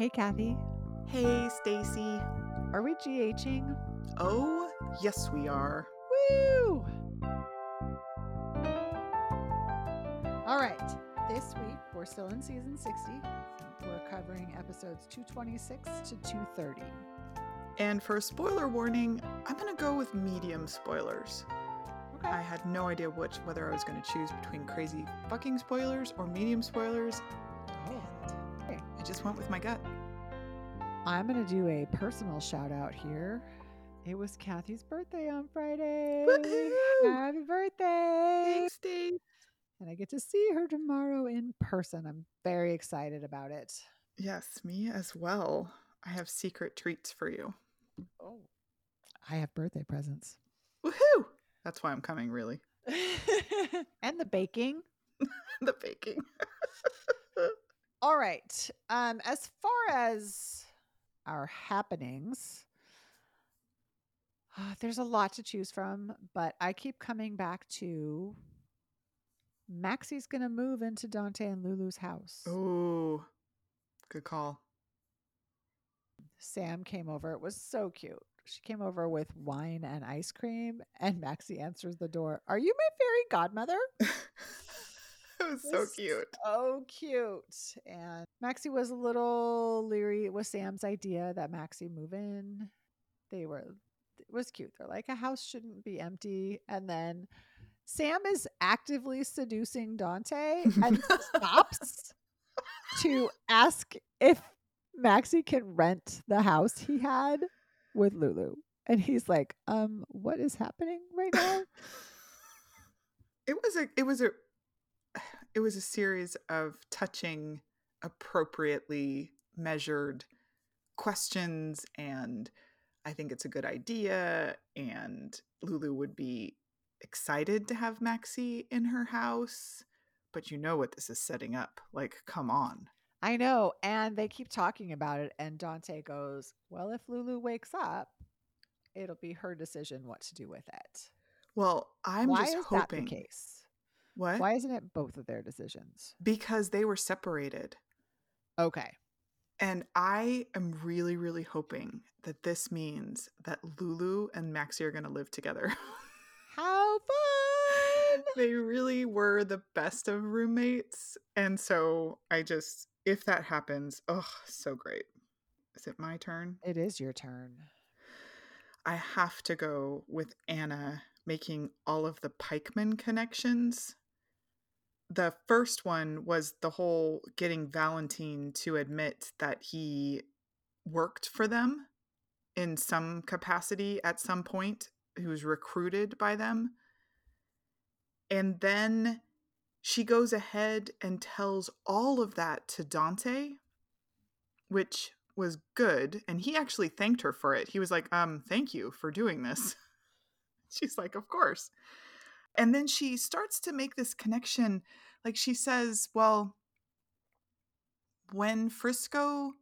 Hey, Kathy. Hey, Stacy. Are we GHing? Oh, yes, we are. Woo! All right. This week, we're still in season 60. We're covering episodes 226 to 230. And for a spoiler warning, I'm going to go with medium spoilers. Okay. I had no idea which whether I was going to choose between crazy fucking spoilers or medium spoilers. Oh. Okay. I just went with my gut. I'm going to do a personal shout out here. It was Kathy's birthday on Friday. Woohoo! Happy birthday! Thanks, Dave. And I get to see her tomorrow in person. I'm very excited about it. Yes, me as well. I have secret treats for you. Oh. I have birthday presents. Woohoo! That's why I'm coming, really. and the baking. the baking. All right. Um, as far as our happenings, uh, there's a lot to choose from, but I keep coming back to Maxie's going to move into Dante and Lulu's house. Oh, good call. Sam came over. It was so cute. She came over with wine and ice cream, and Maxie answers the door. Are you my fairy godmother? it was so cute. So cute. And Maxie was a little leery. It was Sam's idea that Maxie move in. They were, it was cute. They're like, a house shouldn't be empty. And then Sam is actively seducing Dante and stops to ask if Maxie can rent the house he had with Lulu. And he's like, um, what is happening right now? it was a it was a it was a series of touching appropriately measured questions and I think it's a good idea and Lulu would be excited to have Maxie in her house but you know what this is setting up like come on I know. And they keep talking about it. And Dante goes, Well, if Lulu wakes up, it'll be her decision what to do with it. well I'm Why just is hoping that the case? What Why isn't it both of their decisions? because they were separated Okay. And I am really, really hoping that this means that Lulu and Maxie are going to live together. How fun! they really were the best of roommates. And so I just, if that happens, oh, so great. Is it my turn? It is your turn. I have to go with Anna making all of the pikeman connections. The first one was the whole getting Valentine to admit that he worked for them in some capacity at some point, he was recruited by them. And then she goes ahead and tells all of that to Dante, which was good. And he actually thanked her for it. He was like, um, thank you for doing this. She's like, of course. And then she starts to make this connection. Like she says, well, when Frisco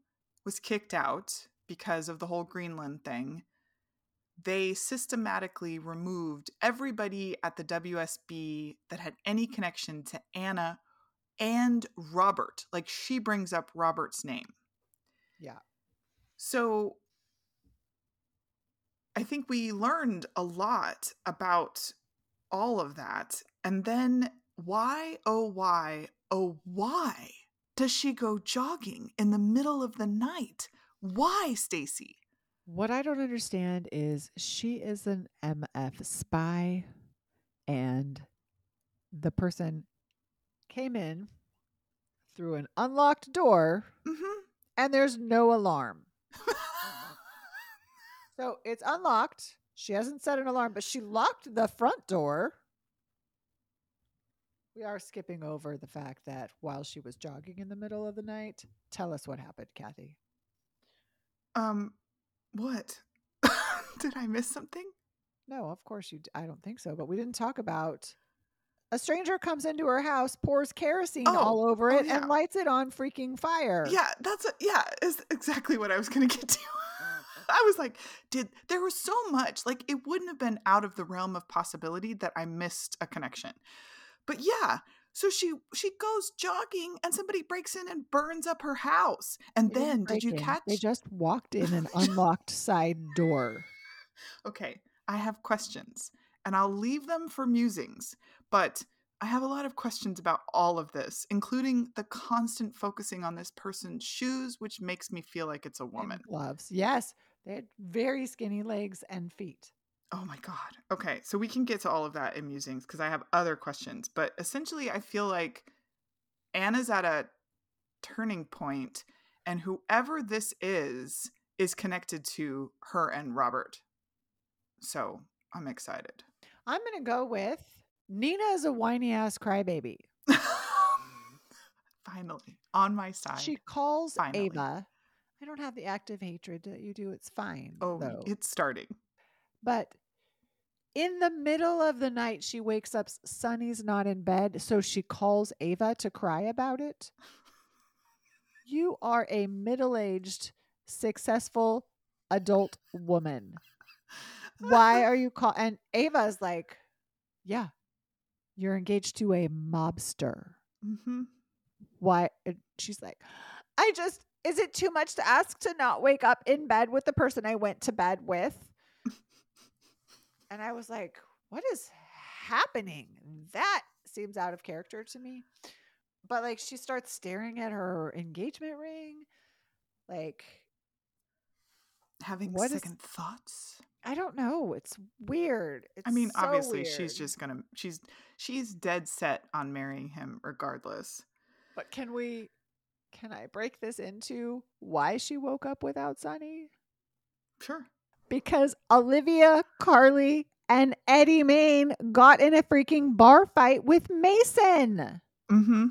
was kicked out because of the whole Greenland thing, they systematically removed everybody at the WSB that had any connection to Anna and Robert. Like she brings up Robert's name. Yeah. So I think we learned a lot about all of that. And then why, oh, why, oh, why does she go jogging in the middle of the night? Why, Stacy? What I don't understand is she is an MF spy, and the person came in through an unlocked door, Mm-hmm. and there's no alarm. So it's unlocked. She hasn't set an alarm, but she locked the front door. We are skipping over the fact that while she was jogging in the middle of the night, tell us what happened, Kathy. um, what? Did I miss something? No, of course you. d- I don't think so. But we didn't talk about a stranger comes into her house, pours kerosene Oh, all over oh, it, yeah. and lights it on freaking fire. Yeah, that's a, yeah, is exactly what I was gonna get to. I was like, did there was so much like it wouldn't have been out of the realm of possibility that I missed a connection. But yeah, So she she goes jogging and somebody breaks in and burns up her house. And They then did you in. catch They just walked in an unlocked side door. Okay, I have questions and I'll leave them for musings, but I have a lot of questions about all of this, including the constant focusing on this person's shoes, which makes me feel like it's a and woman. gloves. Yes, they had very skinny legs and feet. Oh my God. Okay, so we can get to all of that in musings because I have other questions, but essentially, I feel like Anna's at a turning point, and whoever this is is connected to her and Robert. So I'm excited. I'm gonna go with Nina is a whiny ass crybaby. Finally, on my side. She calls Finally. Ava. I don't have the active hatred that you do. It's fine. oh, though. it's starting. But in the middle of the night, she wakes up. Sonny's not in bed, so she calls Ava to cry about it. You are a middle aged, successful adult woman. Why are you call? And Ava's like, yeah, you're engaged to a mobster. Mm-hmm. Why? and She's like, I just, is it too much to ask to not wake up in bed with the person I went to bed with? And I was like, what is happening? That seems out of character to me. But like, she starts staring at her engagement ring. Like, Having What is- second thoughts. I don't know. It's weird. It's I mean, so obviously, she's just gonna she's she's dead set on marrying him regardless. But can we, can I break this into why she woke up without Sonny? Sure. because Olivia, Carly, and Eddie Maine got in a freaking bar fight with Mason. Mm-hmm.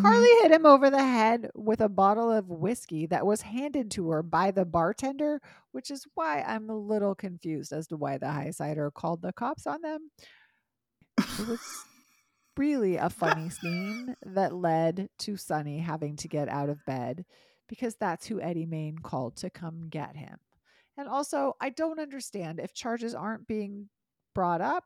Carly hit him over the head with a bottle of whiskey that was handed to her by the bartender, which is why I'm a little confused as to why the high cider called the cops on them. It was really a funny scene that led to Sonny having to get out of bed because that's who Eddie Maine called to come get him. And also, I don't understand if charges aren't being brought up,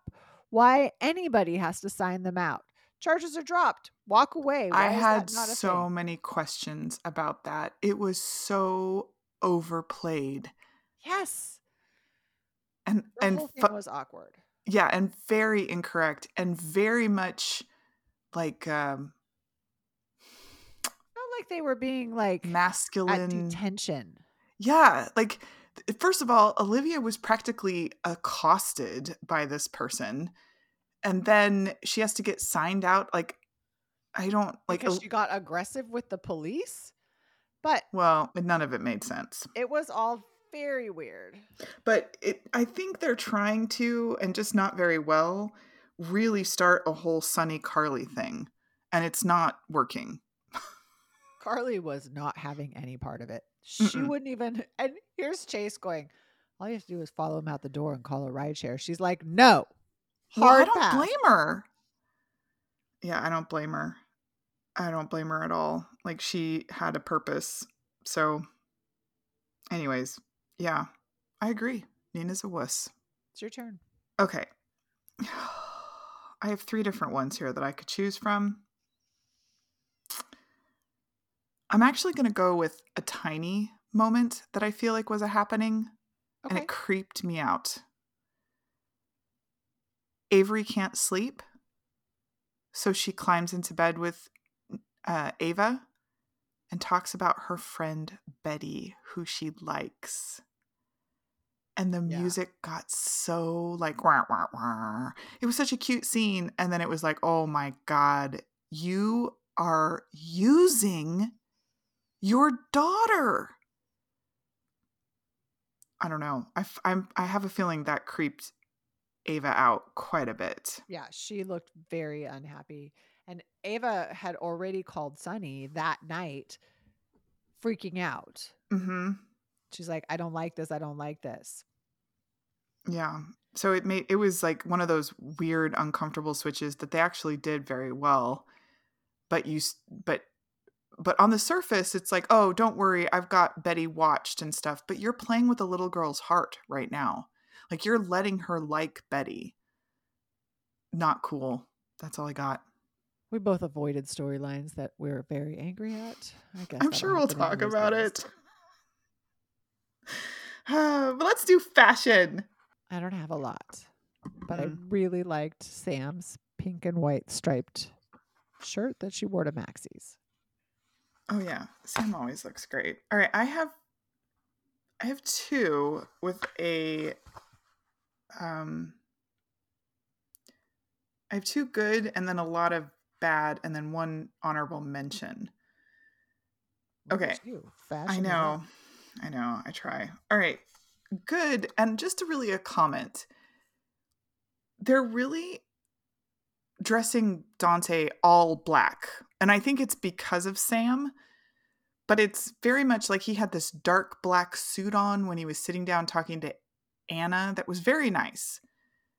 why anybody has to sign them out. Charges are dropped. Walk away. Why I had that not a so thing? many questions about that. It was so overplayed. Yes. And The and whole thing fu- was awkward. Yeah, and very incorrect and very much like um Felt like they were being like at masculine. detention. Yeah, like first of all, Olivia was practically accosted by this person, and then she has to get signed out. Like, I don't like. because she got aggressive with the police. But well, none of it made sense. it was all very weird. But it, I think they're trying to, and just not very well, really start a whole Sonny Carly thing, and it's not working. Carly was not having any part of it. She Mm-mm. wouldn't even. And here's Chase going, all you have to do is follow him out the door and call a ride share. She's like, no. Well, I don't pass. blame her. Yeah, I don't blame her. I don't blame her at all. Like she had a purpose. So anyways, yeah. I agree. Nina's a wuss. It's your turn. Okay. I have three different ones here that I could choose from. I'm actually going to go with a tiny moment that I feel like was a happening and it creeped me out. Avery can't sleep, so she climbs into bed with uh, Ava and talks about her friend Betty, who she likes. And the Yeah. music got so like wah, wah, wah. It was such a cute scene, and then it was like, oh my god, you are using your daughter. I don't know. I I'm I have a feeling that creeped Ava out quite a bit. Yeah, she looked very unhappy. And Ava had already called Sonny that night, freaking out. Mm-hmm. She's like, I don't like this. I don't like this. Yeah. So it made it was like one of those weird, uncomfortable switches that they actually did very well. But you, but, but on the surface, it's like, oh, don't worry, I've got Betty watched and stuff. But you're playing with a little girl's heart right now. Like you're letting her like Betty. Not cool. That's all I got. We both avoided storylines that we're very angry at. I guess I'm sure we'll talk about it. but let's do fashion. I don't have a lot, but I Mm. really liked Sam's pink and white striped shirt that she wore to Maxie's. Oh yeah, Sam always looks great. All right, I have I have two with a um I have two good and then a lot of bad and then one honorable mention. Okay. I know. I know. I try. All right. Good. And just to really a comment. They're really dressing Dante all black. And I think it's because of Sam, but it's very much like he had this dark black suit on when he was sitting down talking to Anna that was very nice.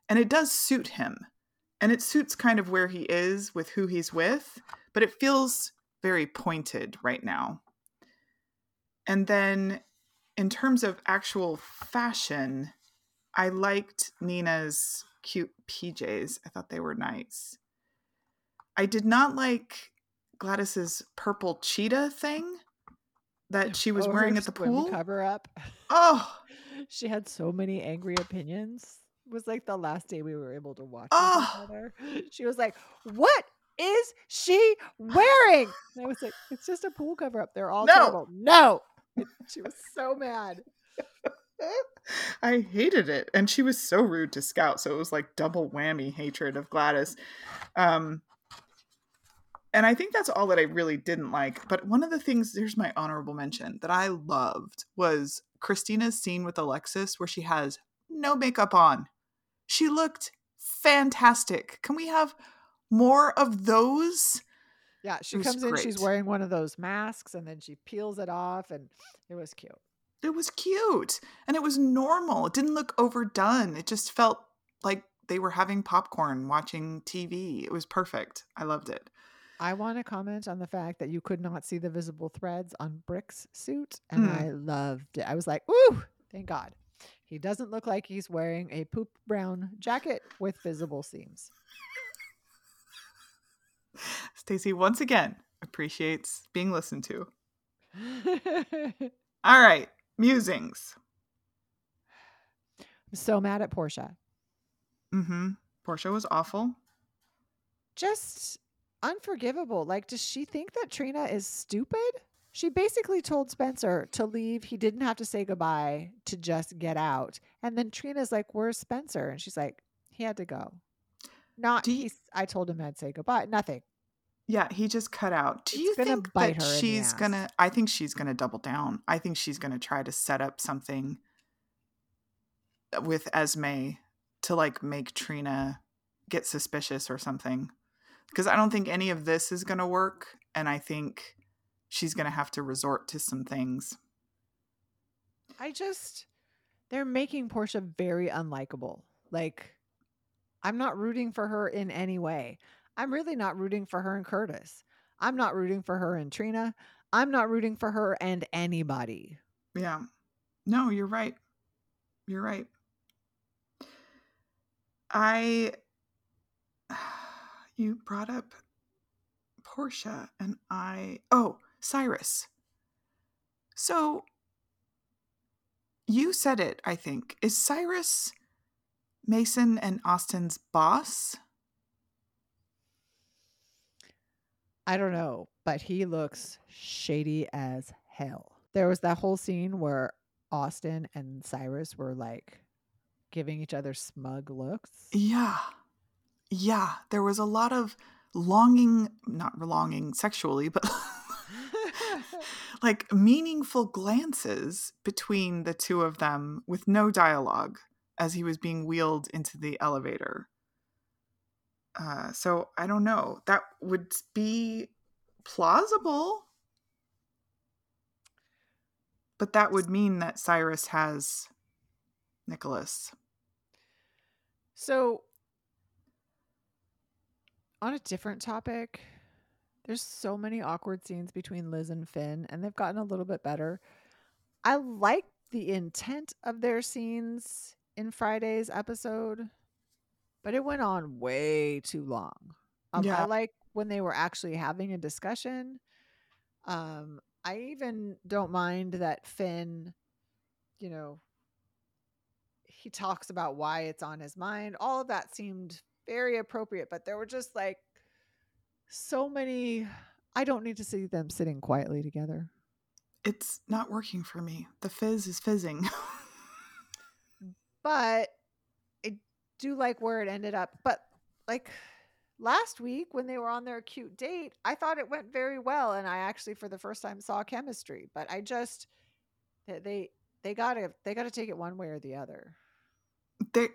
And it does suit him. And it suits kind of where he is with who he's with, but it feels very pointed right now. And then in terms of actual fashion, I liked Nina's cute PJs. I thought they were nice. I did not like Gladys's purple cheetah thing that she was Oh, wearing at the pool. Cover up. Oh, she had so many angry opinions. Was like the last day we were able to watch Oh. this together. She was like, "What is she wearing?" And I was like, "It's just a pool cover up. They're all No. terrible." No, she was so mad. I hated it. And she was so rude to Scout. So it was like double whammy hatred of Gladys. Um, and I think that's all that I really didn't like. But one of the things, there's my honorable mention that I loved was Kristina's scene with Alexis where she has no makeup on. She looked fantastic. Can we have more of those? Yeah, she comes in. She's wearing one of those masks, and then she peels it off, and it was cute. It was cute and it was normal. It didn't look overdone. It just felt like they were having popcorn watching TV. It was perfect. I loved it. I want to comment on the fact that you could not see the visible threads on Brick's suit, and Mm. I loved it. I was like, "Ooh, thank God." He doesn't look like he's wearing a poop brown jacket with visible seams. Stacy once again appreciates being listened to. All right, musings. I'm so mad at Portia. Mm-hmm. Portia was awful. Just unforgivable. Like, does she think that Trina is stupid? She basically told Spencer to leave. He didn't have to say goodbye to just get out. And then Trina's like, Where's Spencer? And she's like, He had to go. Not you- he's I told him I'd say goodbye. Nothing. Yeah, he just cut out. Do It's you gonna think bite that her she's gonna? I think she's gonna double down. I think she's gonna try to set up something uh, with Esme to like make Trina get suspicious or something. Because I don't think any of this is gonna work, and I think she's gonna have to resort to some things. I just they're making Portia very unlikable. Like I'm not rooting for her in any way. I'm really not rooting for her and Curtis. I'm not rooting for her and Trina. I'm not rooting for her and anybody. Yeah. No, you're right. You're right. I you brought up Portia and I oh, Cyrus. So you said it, I think. Is Cyrus Mason and Austin's boss? I don't know, but he looks shady as hell. There was that whole scene where Austin and Cyrus were like giving each other smug looks. Yeah. Yeah, there was a lot of longing, not longing sexually, but like meaningful glances between the two of them with no dialogue as he was being wheeled into the elevator. Uh, so I don't know. That would be plausible. But that would mean that Cyrus has Nicholas. So, on a different topic, there's so many awkward scenes between Liz and Finn, and they've gotten a little bit better. I like the intent of their scenes in Friday's episode, but it went on way too long. Um, Yeah. I like when they were actually having a discussion. Um, I even don't mind that Finn, you know, he talks about why it's on his mind. All of that seemed very appropriate, but there were just like so many. I don't need to see them sitting quietly together. It's not working for me. The fizz is fizzing. but I do like where it ended up. But like last week when they were on their cute date, I thought it went very well, and I actually for the first time saw chemistry. But I just they they gotta they gotta take it one way or the other. They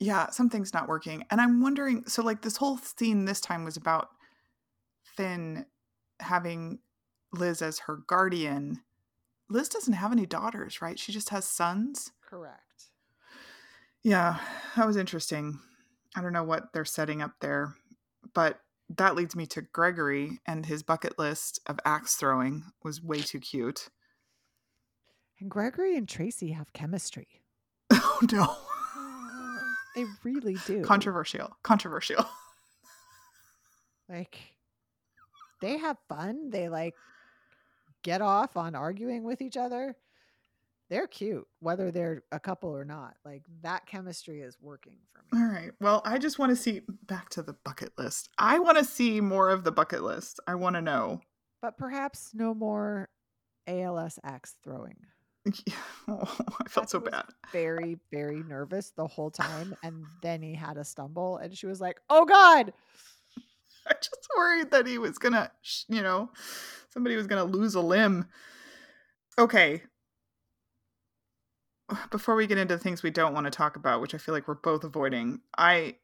yeah, something's not working. And I'm wondering so like this whole scene this time was about Finn having Liz as her guardian. Liz doesn't have any daughters, right? She just has sons. Correct. Yeah, that was interesting. I don't know what they're setting up there, but that leads me to Gregory and his bucket list of axe throwing was way too cute. And Gregory and Tracy have chemistry. Oh no. They really do. Controversial. Controversial. Like they have fun. They like get off on arguing with each other. They're cute, whether they're a couple or not. Like that chemistry is working for me. All right. Well, I just want to see back to the bucket list. I want to see more of the bucket list. I want to know. But perhaps no more ALS axe throwing. Oh, I felt so bad. Very, very nervous the whole time. And then he had a stumble, and she was like, Oh God. I just worried that he was going to, you know, somebody was going to lose a limb. Okay. Before we get into things we don't want to talk about, which I feel like we're both avoiding, I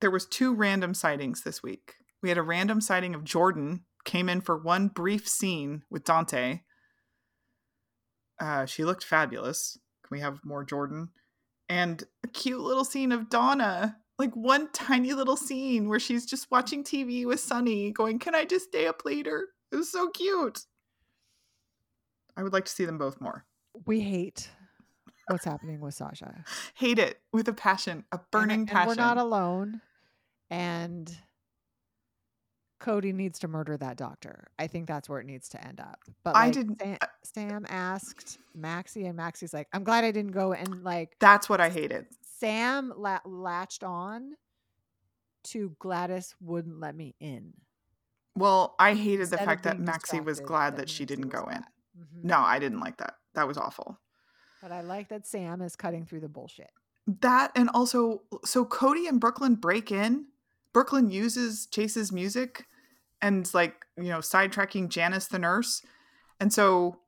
there was two random sightings this week. We had a random sighting of Jordan came in for one brief scene with Dante uh, she looked fabulous. Can we have more Jordan? And a cute little scene of Donna, like one tiny little scene where she's just watching TV with Sonny, going, Can I just stay up later? It was so cute. I would like to see them both more. We hate what's happening with Sasha. Hate it with a passion, a burning and, passion. we're not alone. And Cody needs to murder that doctor. I think that's where it needs to end up. But like, I didn't. Sam, Sam asked Maxie, and Maxie's like, "I'm glad I didn't go." And like, that's what I hated. Sam la- latched on to Gladys wouldn't let me in. Well, I hated Instead the fact that Maxie was glad that, that she didn't go in. Mm-hmm. No, I didn't like that. That was awful. But I like that Sam is cutting through the bullshit. That and also, so Cody and Brooklyn break in. Brooklyn uses Chase's music and like you know sidetracking Janice the nurse, and so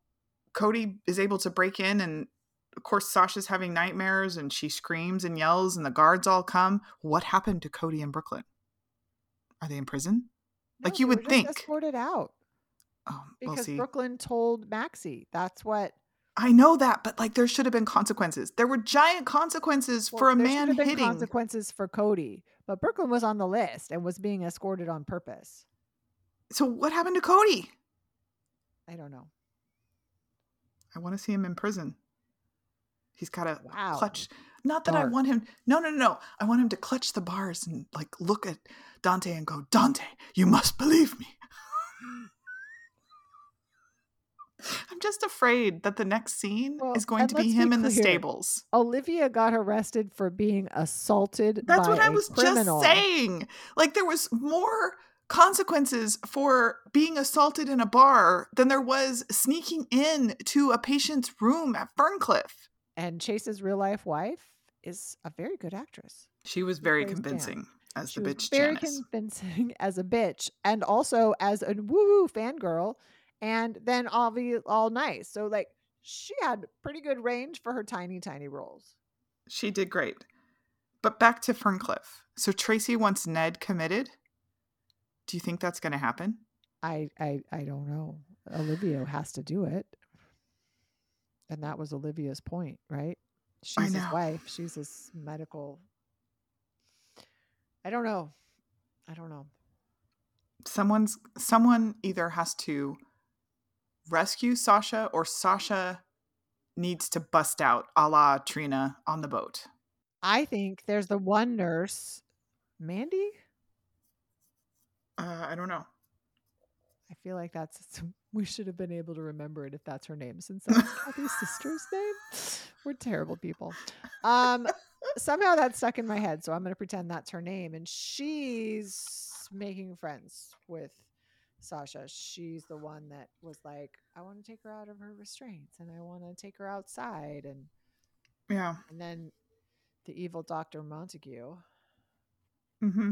Cody is able to break in and of course Sasha's having nightmares and she screams and yells and the guards all come. What happened to Cody in Brooklyn? Are they in prison? No, like you would think. Escorted out. Oh, because Brooklyn told Maxie. That's what. I know that, but like there should have been consequences. There were giant consequences well, for a man hitting. Consequences for Cody, but Brooklyn was on the list and was being escorted on purpose. So what happened to Cody? I don't know. I want to see him in prison. He's got to wow. clutch. Not that Dark. I want him. No, no, no. No. I want him to clutch the bars and like look at Dante and go, Dante, you must believe me. I'm just afraid that the next scene well, is going to be him be in the stables. Olivia got arrested for being assaulted. That's what I was criminal. just saying. Like there was more consequences for being assaulted in a bar than there was sneaking in to a patient's room at Ferncliff. And Chase's real life wife is a very good actress. She was very convincing as she the bitch. very Janice. convincing as a bitch, and also as a woo woo fangirl, and then all all nice. So like she had pretty good range for her tiny tiny roles. She did great. But back to Ferncliff. So Tracy wants Ned committed do you think that's going to happen? I, I I don't know. Olivia has to do it, and that was Olivia's point, right? She's his wife. She's his medical. I don't know. I don't know. Someone's someone either has to rescue Sasha or Sasha needs to bust out a la Trina on the boat. I think there's the one nurse, Mandy. Uh, I don't know. I feel like that's we should have been able to remember it if that's her name, since that's Kathy's sister's name. We're terrible people. Um, somehow that stuck in my head, so I'm going to pretend that's her name, and she's making friends with Sasha. She's the one that was like, I want to take her out of her restraints, and I want to take her outside, and Yeah. and then the evil Doctor Montague. Mm-hmm.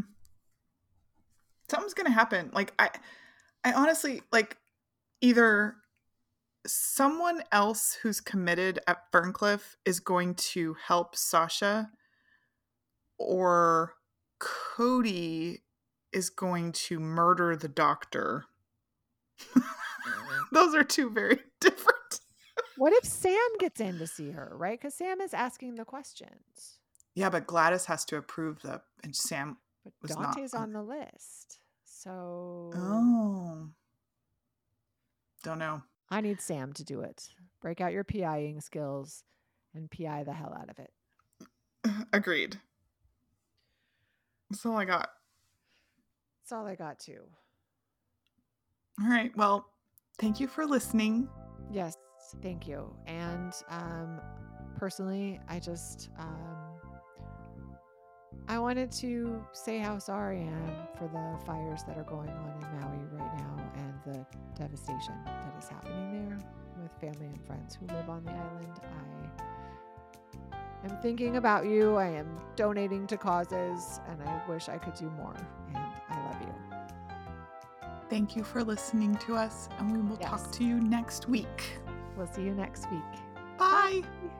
Something's gonna happen. Like I, I honestly like either someone else who's committed at Ferncliff is going to help Sasha, or Cody is going to murder the doctor. Mm-hmm. Those are two very different. What if Sam gets in to see her, right? Because Sam is asking the questions. Yeah, but Gladys has to approve the and Sam. But Was not Dante's on- on the list. So Oh, don't know. I need Sam to do it. Break out your PIing skills and PI the hell out of it. Agreed. That's all I got. That's all I got too. All right. Well, thank you for listening. Yes, thank you. And um, personally, I just um, I wanted to say how sorry I am for the fires that are going on in Maui right now and the devastation that is happening there with family and friends who live on the island. I am thinking about you. I am donating to causes, and I wish I could do more. And I love you. Thank you for listening to us, and we will Yes. talk to you next week. We'll see you next week. Bye. Bye.